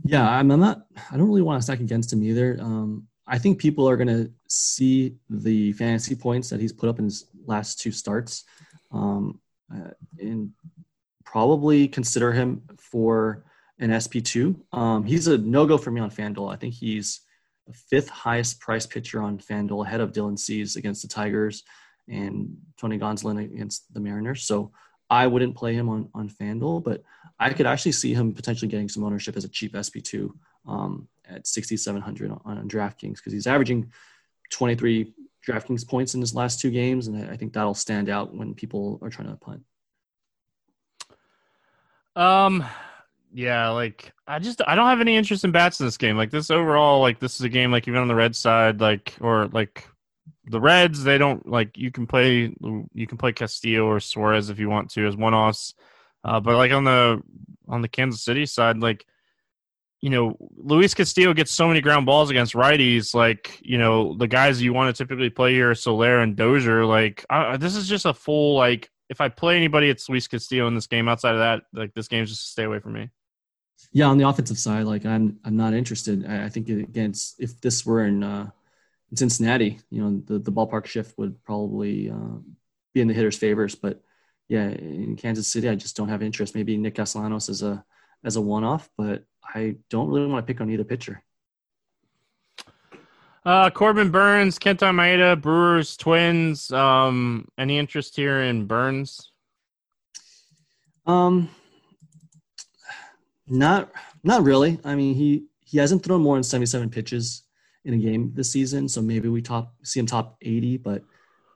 Yeah, I'm, not. I don't really want to stack against him either. Um, I think people are going to see the fantasy points that he's put up in his last two starts, um, uh, and probably consider him for an SP2. Um, he's a no go for me on FanDuel. I think he's the fifth highest price pitcher on FanDuel ahead of Dylan Cease against the Tigers and Tony Gonsolin against the Mariners. So I wouldn't play him on, on FanDuel, but I could actually see him potentially getting some ownership as a cheap SP2 um, at 6,700 on, on DraftKings because he's averaging 23 DraftKings points in his last two games. And I think that'll stand out when people are trying to punt. Um, yeah, like I just I don't have any interest in bats in this game. Like this overall, like this is a game like even on the red side, like or like the Reds, they don't like you can play you can play Castillo or Suarez if you want to as one offs. Uh, but like on the on the Kansas City side, like you know, Luis Castillo gets so many ground balls against righties. Like, you know, the guys you want to typically play here, Soler and Dozier. Like, this is just a full like. If I play anybody, it's Luis Castillo in this game. Outside of that, like this game's just stay away from me. Yeah, on the offensive side, like I'm, I'm not interested. I, I think against if this were in, uh, in Cincinnati, you know, the the ballpark shift would probably uh, be in the hitters' favors. But yeah, in Kansas City, I just don't have interest. Maybe Nick Castellanos is a as a one off, but I don't really want to pick on either pitcher. Uh, Corbin Burnes, Kenta Maeda, Brewers, Twins. Um, any interest here in Burnes? Um, not not really. I mean, he he hasn't thrown more than 77 pitches in a game this season, so maybe we top see him top 80, but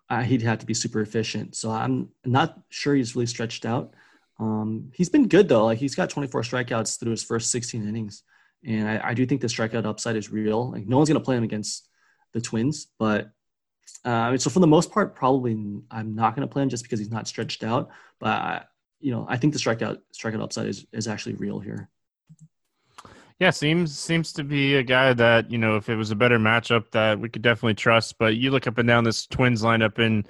uh, he'd have to be super efficient. So I'm not sure he's really stretched out. Um, he's been good though. Like he's got 24 strikeouts through his first 16 innings, and I, I do think the strikeout upside is real. Like no one's gonna play him against the Twins, but uh, so for the most part, probably I'm not gonna play him just because he's not stretched out. But I, you know, I think the strikeout strikeout upside is is actually real here. Yeah, seems seems to be a guy that you know, if it was a better matchup, that we could definitely trust. But you look up and down this Twins lineup, and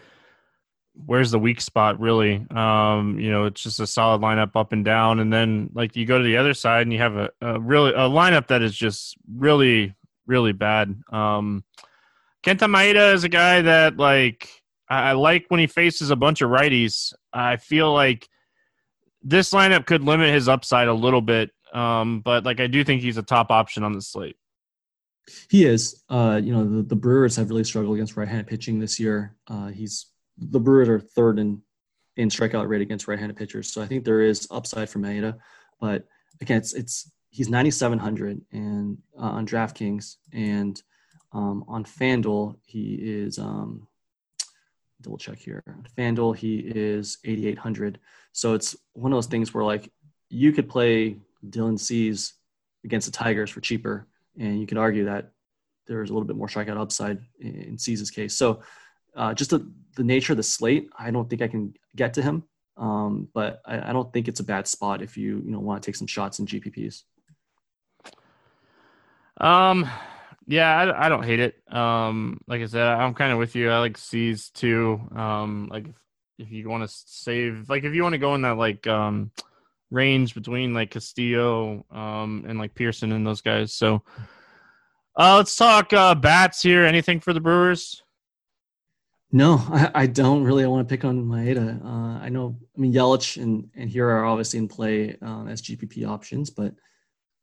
where's the weak spot really? Um, you know, it's just a solid lineup up and down, and then like you go to the other side, and you have a, a really a lineup that is just really really bad. Um, Kenta Maeda is a guy that like I, I like when he faces a bunch of righties. I feel like this lineup could limit his upside a little bit um, but like I do think he's a top option on the slate. He is. Uh, you know, the, the Brewers have really struggled against right-handed pitching this year. Uh, he's the Brewers are third in in strikeout rate against right-handed pitchers. So I think there is upside for Maeda, but again, it's it's he's 9,700 and uh, on DraftKings and um, on FanDuel he is um, double check here. FanDuel he is 8,800. So it's one of those things where like you could play Dylan Cease against the Tigers for cheaper, and you could argue that there's a little bit more strikeout upside in Cease's case. So, uh, just the, the nature of the slate, I don't think I can get to him, um, but I, I, don't think it's a bad spot if you you know want to take some shots in GPPs. Um, yeah, I, I don't hate it. Um, like I said, I'm kind of with you. I like Cease too. Um, like if, if you want to save, like if you want to go in that like um range between like Castillo um, and like Pearson and those guys. So uh, let's talk uh, bats here. Anything for the Brewers? No, I, I don't really I want to pick on Maeda. Uh, I know, I mean, Yelich and, and Hiura are obviously in play um, as GPP options, but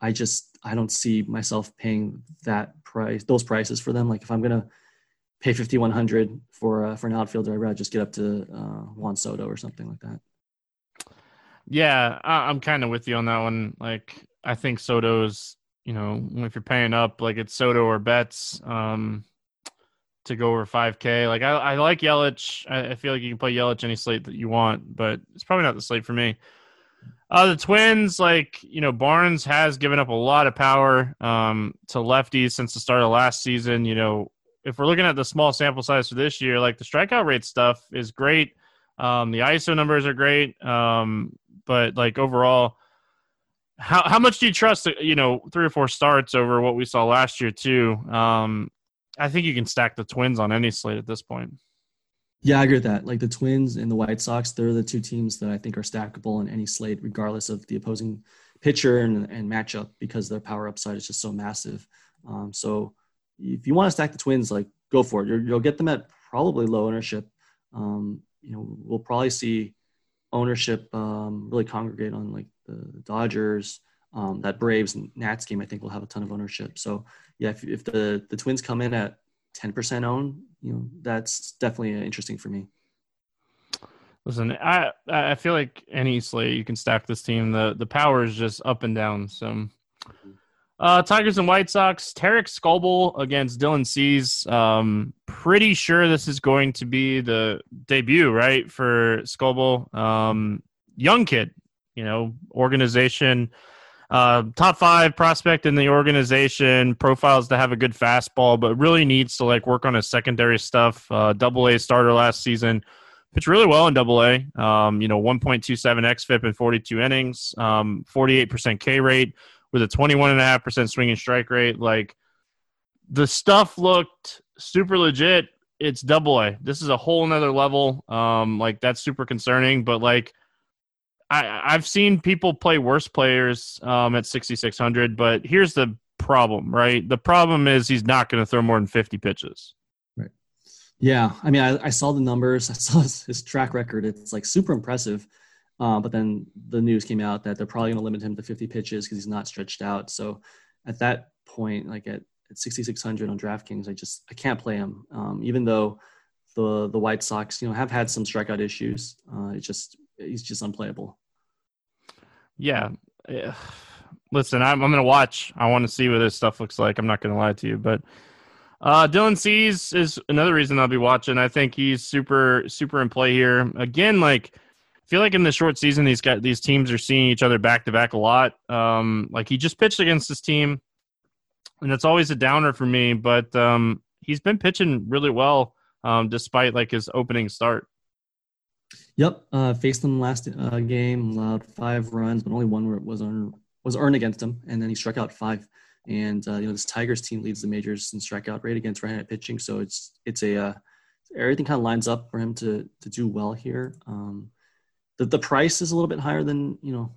I just, I don't see myself paying that price, those prices for them. Like if I'm going to pay 5,100 for, uh, for an outfielder, I'd rather just get up to uh, Juan Soto or something like that. Yeah, I, am kind of with you on that one. Like, I think Soto's, you know, if you're paying up, like it's Soto or Betts um, to go over 5K. Like, I, I like Yelich. I, I feel like you can play Yelich any slate that you want, but it's probably not the slate for me. Uh, the Twins, like you know, Burnes has given up a lot of power um, to lefties since the start of last season. You know, if we're looking at the small sample size for this year, like the strikeout rate stuff is great. Um, the ISO numbers are great. Um, but like overall, how how much do you trust? You know, three or four starts over what we saw last year too. Um, I think you can stack the Twins on any slate at this point. Yeah, I agree with that. Like the Twins and the White Sox, they're the two teams that I think are stackable in any slate, regardless of the opposing pitcher and, and matchup, because their power upside is just so massive. Um, so if you want to stack the Twins, like go for it. you will get them at probably low ownership. um, you know, we'll probably see ownership um, really congregate on like the Dodgers, um, that Braves and Nats game. I think will have a ton of ownership. So yeah, if, if the the Twins come in at 10% own, you know, that's definitely interesting for me. Listen, I I feel like any slate you can stack this team. The the power is just up and down. So, uh, Tigers and White Sox. Tarik Skubal against Dylan Cease. Um, pretty sure this is going to be the debut, right, for Skubal. Um, young kid, you know, organization. Uh, top five prospect in the organization, profiles to have a good fastball, but really needs to like work on his secondary stuff. Uh, double A starter last season pitched really well in Double A. Um, you know, 1.27 xFIP in 42 innings, um, 48% K rate with a 21.5% swinging strike rate. Like the stuff looked super legit. It's Double A. This is a whole nother level. Um, like that's super concerning. But like I, I've seen people play worse players um, at 6,600. But here's the problem, right? The problem is he's not going to throw more than 50 pitches. Right. Yeah, I mean, I, I saw the numbers. I saw his, his track record. It's like super impressive. Uh, but then the news came out that they're probably going to limit him to 50 pitches because he's not stretched out. So at that point, like at, at 6,600 on DraftKings, I just I can't play him. Um, even though the the White Sox, you know, have had some strikeout issues. Uh, it's just he's just unplayable. Yeah. Listen, I'm I'm gonna watch. I want to see what this stuff looks like. I'm not gonna lie to you, but uh, Dylan Cease is another reason I'll be watching. I think he's super, super in play here. Again, like I feel like in the short season, these got these teams are seeing each other back to back a lot. Um, like he just pitched against this team, and it's always a downer for me. But um, he's been pitching really well um, despite like his opening start. Yep, uh, faced them last uh, game, allowed five runs, but only one was earned was earned against him, and then he struck out five. And uh, you know this Tigers team leads the majors in strikeout rate against right-handed pitching, so it's it's a uh, everything kind of lines up for him to to do well here. Um, the the price is a little bit higher than you know.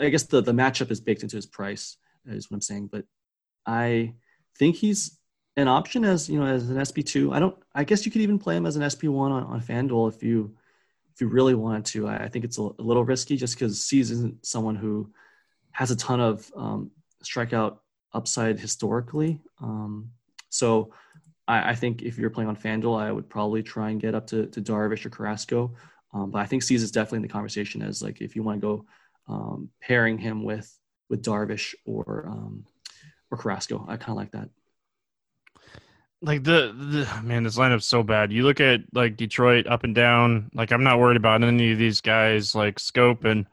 I guess the the matchup is baked into his price is what I'm saying, but I think he's an option as you know as an SP two. I don't. I guess you could even play him as an SP one on, on FanDuel if you if you really wanted to. I, I think it's a, a, little risky just because Cease isn't someone who has a ton of um, strikeout upside historically. Um, so I, I, think if you're playing on FanDuel, I would probably try and get up to, to Darvish or Carrasco. Um, but I think Cease is definitely in the conversation as like if you want to go um, pairing him with with Darvish or um, or Carrasco. I kind of like that. Like the, the man, this lineup's so bad. You look at like Detroit up and down. Like I'm not worried about any of these guys like Schoop and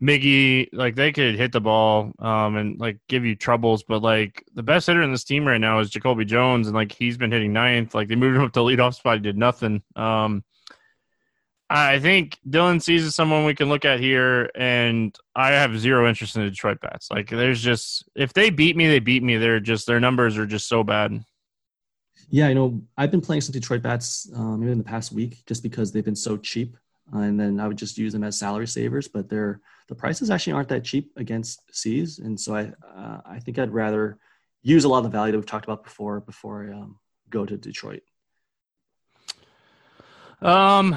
Miggy, like they could hit the ball um, and like give you troubles, but like the best hitter in this team right now is Jacoby Jones, and like he's been hitting ninth. Like they moved him up to leadoff spot, he did nothing. Um, I think Dylan Cease is someone we can look at here, and I have zero interest in the Detroit bats. Like there's just if they beat me, they beat me. They're just their numbers are just so bad. Yeah, you know, I've been playing some Detroit bats um, even in the past week just because they've been so cheap, uh, and then I would just use them as salary savers. But they're the prices actually aren't that cheap against Cease, and so I uh, I think I'd rather use a lot of the value that we've talked about before before I um, go to Detroit. Um,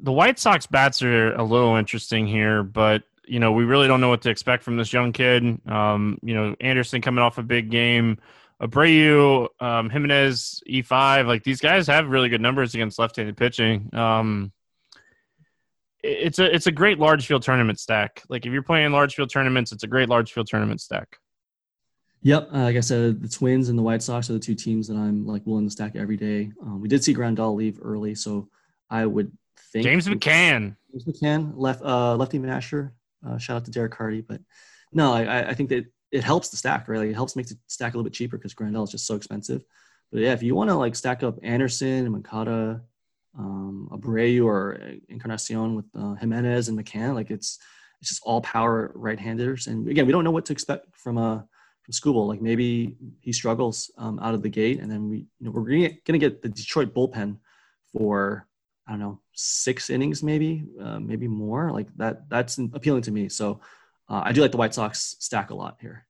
the White Sox bats are a little interesting here, but you know we really don't know what to expect from this young kid. Um, you know Anderson coming off a big game. Abreu, um, Jimenez, E5, like these guys have really good numbers against left-handed pitching. Um, it's a it's a great large field tournament stack. Like if you're playing large field tournaments, it's a great large field tournament stack. Yep, uh, like I said, the Twins and the White Sox are the two teams that I'm like willing to stack every day. Um, we did see Grandal leave early, so I would think James McCann, James McCann, left uh, lefty masher. Uh, shout out to Derek Hardy, but no, I, I think that it helps the stack. Right, like it helps make the stack a little bit cheaper because Grandal is just so expensive. But yeah, if you want to like stack up Anderson and Moncada, um, Abreu or Encarnacion with uh, Jimenez and McCann. Like it's it's just all power right-handers. And again, we don't know what to expect from a uh, from Skubal. Like maybe he struggles um, out of the gate, and then we you know we're going to get the Detroit bullpen for I don't know six innings, maybe uh, maybe more. Like that that's appealing to me. So uh, I do like the White Sox stack a lot here.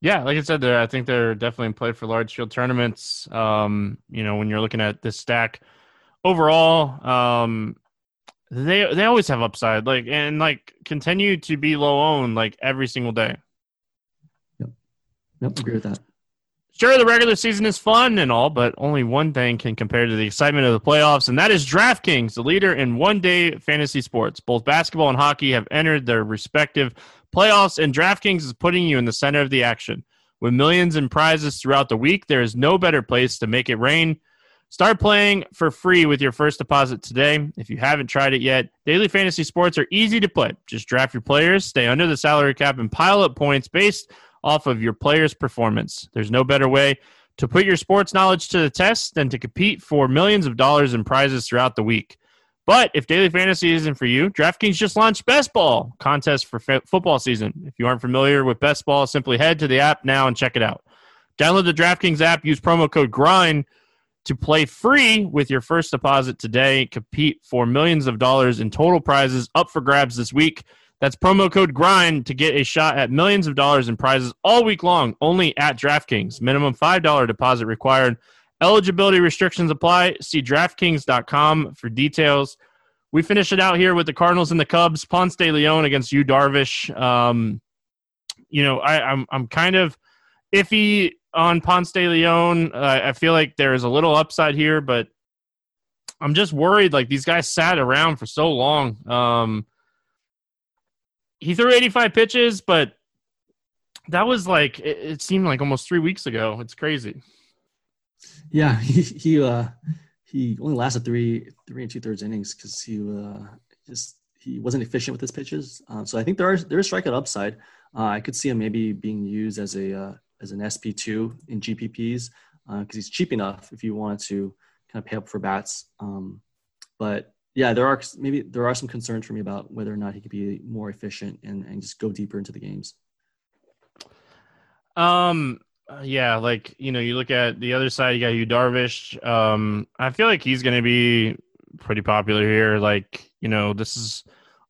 Yeah, like I said, there I think they're definitely in play for large field tournaments. Um, you know, when you're looking at this stack, overall, um, they they always have upside, like and like continue to be low owned like every single day. Yep, yep, agree with that. Sure, the regular season is fun and all, but only one thing can compare to the excitement of the playoffs, and that is DraftKings, the leader in one day fantasy sports. Both basketball and hockey have entered their respective playoffs, and DraftKings is putting you in the center of the action. With millions in prizes throughout the week, there is no better place to make it rain. Start playing for free with your first deposit today. If you haven't tried it yet, daily fantasy sports are easy to play. Just draft your players, stay under the salary cap, and pile up points based off of your player's performance. There's no better way to put your sports knowledge to the test than to compete for millions of dollars in prizes throughout the week. But if daily fantasy isn't for you, DraftKings just launched Best Ball contest for f- football season. If you aren't familiar with Best Ball, simply head to the app now and check it out. Download the DraftKings app, use promo code GRIND to play free with your first deposit today. Compete for millions of dollars in total prizes up for grabs this week. That's promo code GRIND to get a shot at millions of dollars in prizes all week long, only at DraftKings. Minimum $5 deposit required. Eligibility restrictions apply. See DraftKings.com for details. We finish it out here with the Cardinals and the Cubs. Ponce de Leon against Yu Darvish. Um, you know, I, I'm I'm kind of iffy on Ponce de Leon. Uh, I feel like there is a little upside here, but I'm just worried. Like these guys sat around for so long. Um, he threw 85 pitches, but that was like it, it, seemed like almost three weeks ago. It's crazy. Yeah, he he uh, he only lasted three three and two thirds innings because he uh, just he wasn't efficient with his pitches. Uh, so I think there are there is strikeout upside. Uh, I could see him maybe being used as a uh, as an SP two in GPPs because uh, he's cheap enough if you wanted to kind of pay up for bats. Um, but yeah, there are maybe there are some concerns for me about whether or not he could be more efficient and, and just go deeper into the games. Um. Yeah, like you know, you look at the other side. You got Yu Darvish. Um, I feel like he's going to be pretty popular here. Like you know, this is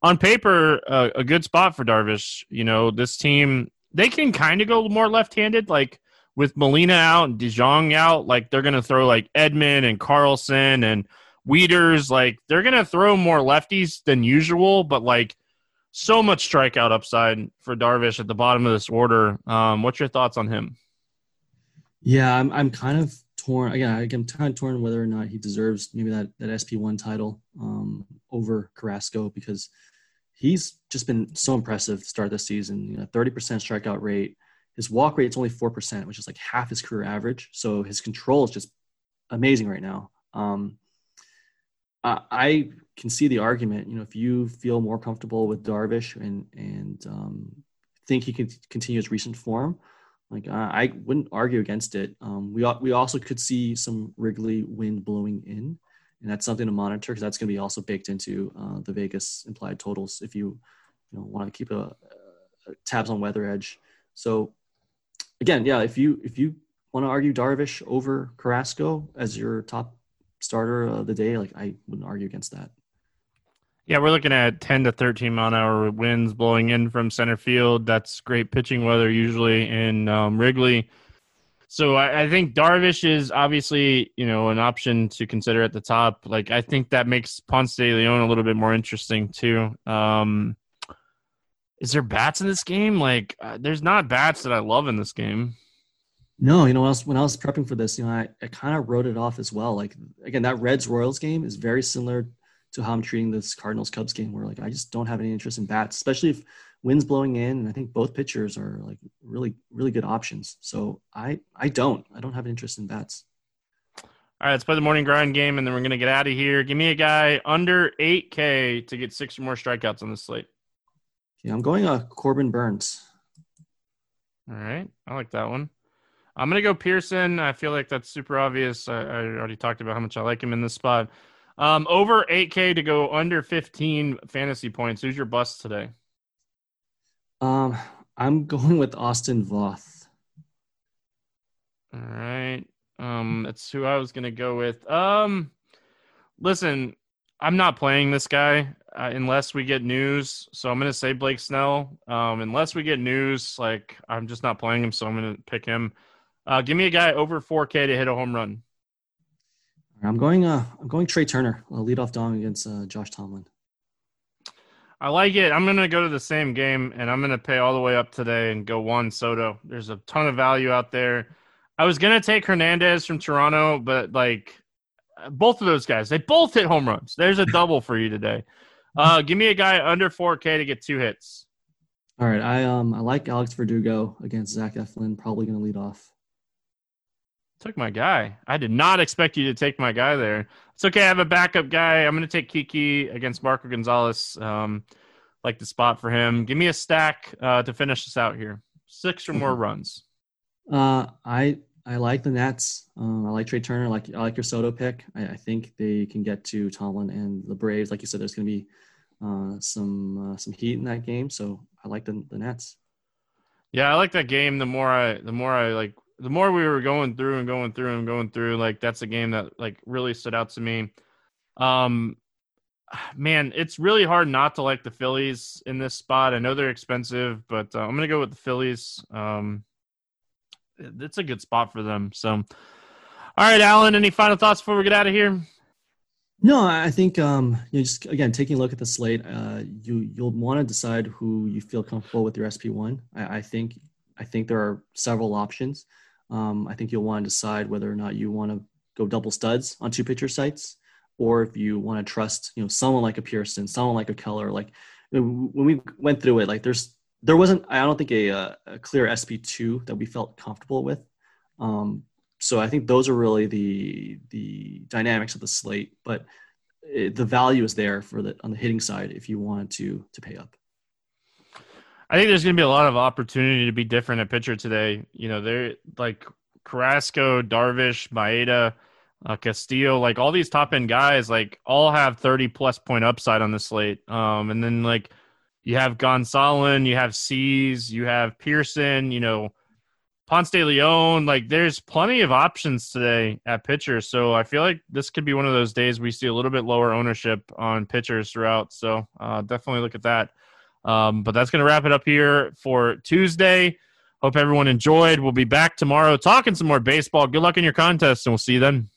on paper uh, a good spot for Darvish. You know, this team they can kind of go more left-handed. Like with Molina out and DeJong out, like they're going to throw like Edman and Carlson and Wieters, like they're gonna throw more lefties than usual, but like so much strikeout upside for Darvish at the bottom of this order. Um, what's your thoughts on him? Yeah, I'm I'm kind of torn. Again, I'm kind of torn whether or not he deserves maybe that that SP one title um, over Carrasco because he's just been so impressive to start this season. You know, 30% strikeout rate. His walk rate is only four percent, which is like half his career average. So his control is just amazing right now. Um, I can see the argument. You know, if you feel more comfortable with Darvish and and um, think he can continue his recent form, like I wouldn't argue against it. Um, we we also could see some Wrigley wind blowing in, and that's something to monitor because that's going to be also baked into uh, the Vegas implied totals if you you know want to keep a, a tabs on weather edge. So again, yeah, if you if you want to argue Darvish over Carrasco as your top starter of the day, like I wouldn't argue against that. Yeah, we're looking at 10 to 13 mile an hour winds blowing in from center field. That's great pitching weather usually in um, Wrigley. So I, I, think Darvish is obviously, you know, an option to consider at the top. Like I think that makes Ponce de Leon a little bit more interesting too. Um, is there bats in this game? Like, uh, there's not bats that I love in this game. No, you know, when I was, when I was prepping for this, you know, I, I kind of wrote it off as well. Like, again, that Reds Royals game is very similar to how I'm treating this Cardinals Cubs game, where like I just don't have any interest in bats, especially if wind's blowing in. And I think both pitchers are like really, really good options. So I, I don't, I don't have an interest in bats. All right, let's play the morning grind game, and then we're gonna get out of here. Give me a guy under 8K to get six or more strikeouts on the slate. Yeah, I'm going uh Corbin Burnes. All right, I like that one. I'm gonna go Pearson. I feel like that's super obvious. I, I already talked about how much I like him in this spot. Um, over 8K to go under 15 fantasy points. Who's your bust today? Um, I'm going with Austin Voth. All right. Um, that's who I was gonna go with. Um, listen, I'm not playing this guy uh, unless we get news. So I'm gonna say Blake Snell. Um, unless we get news, like I'm just not playing him, so I'm gonna pick him. Uh, give me a guy over 4K to hit a home run. I'm going. Uh, I'm going Trea Turner. I'll lead off dong against uh, Josh Tomlin. I like it. I'm gonna go to the same game, and I'm gonna pay all the way up today and go Juan Soto. There's a ton of value out there. I was gonna take Hernandez from Toronto, but like both of those guys, they both hit home runs. There's a double for you today. Uh, give me a guy under 4K to get two hits. All right, I um I like Alex Verdugo against Zach Eflin. Probably going to lead off. Took my guy. I did not expect you to take my guy there. It's okay. I have a backup guy. I'm going to take Kiki against Marco Gonzalez. Um, like the spot for him. Give me a stack uh, to finish this out here. Six or more runs. Uh, I I like the Nats. Um, I like Trea Turner. I like I like your Soto pick. I, I, think they can get to Tomlin and the Braves. Like you said, there's going to be uh, some uh, some heat in that game. So I like the the Nats. Yeah, I like that game. The more I the more I like the more we were going through and going through and going through, like that's a game that like really stood out to me. Um, man, it's really hard not to like the Phillies in this spot. I know they're expensive, but uh, I'm gonna go with the Phillies. Um, it's a good spot for them. So, all right, Alan, any final thoughts before we get out of here? No, I think um, you know, just again taking a look at the slate, uh, you you'll want to decide who you feel comfortable with your SP one. I, I, think I think there are several options. Um, I think you'll want to decide whether or not you want to go double studs on two pitcher sites, or if you want to trust you know someone like a Pearson, someone like a Keller. Like when we went through it, like there's there wasn't I don't think a, a clear SP2 that we felt comfortable with. Um, so I think those are really the the dynamics of the slate, but it, the value is there for the on the hitting side if you want to to pay up. I think there's going to be a lot of opportunity to be different at pitcher today. You know, they're like Carrasco, Darvish, Maeda, uh, Castillo, like all these top end guys, like all have 30 plus point upside on the slate. Um, and then like you have Gonzalez, you have Cease, you have Pearson, you know, Ponce de Leon. Like there's plenty of options today at pitchers. So I feel like this could be one of those days we see a little bit lower ownership on pitchers throughout. So uh, definitely look at that. Um, but that's going to wrap it up here for Tuesday. Hope everyone enjoyed. We'll be back tomorrow talking some more baseball. Good luck in your contest, and we'll see you then.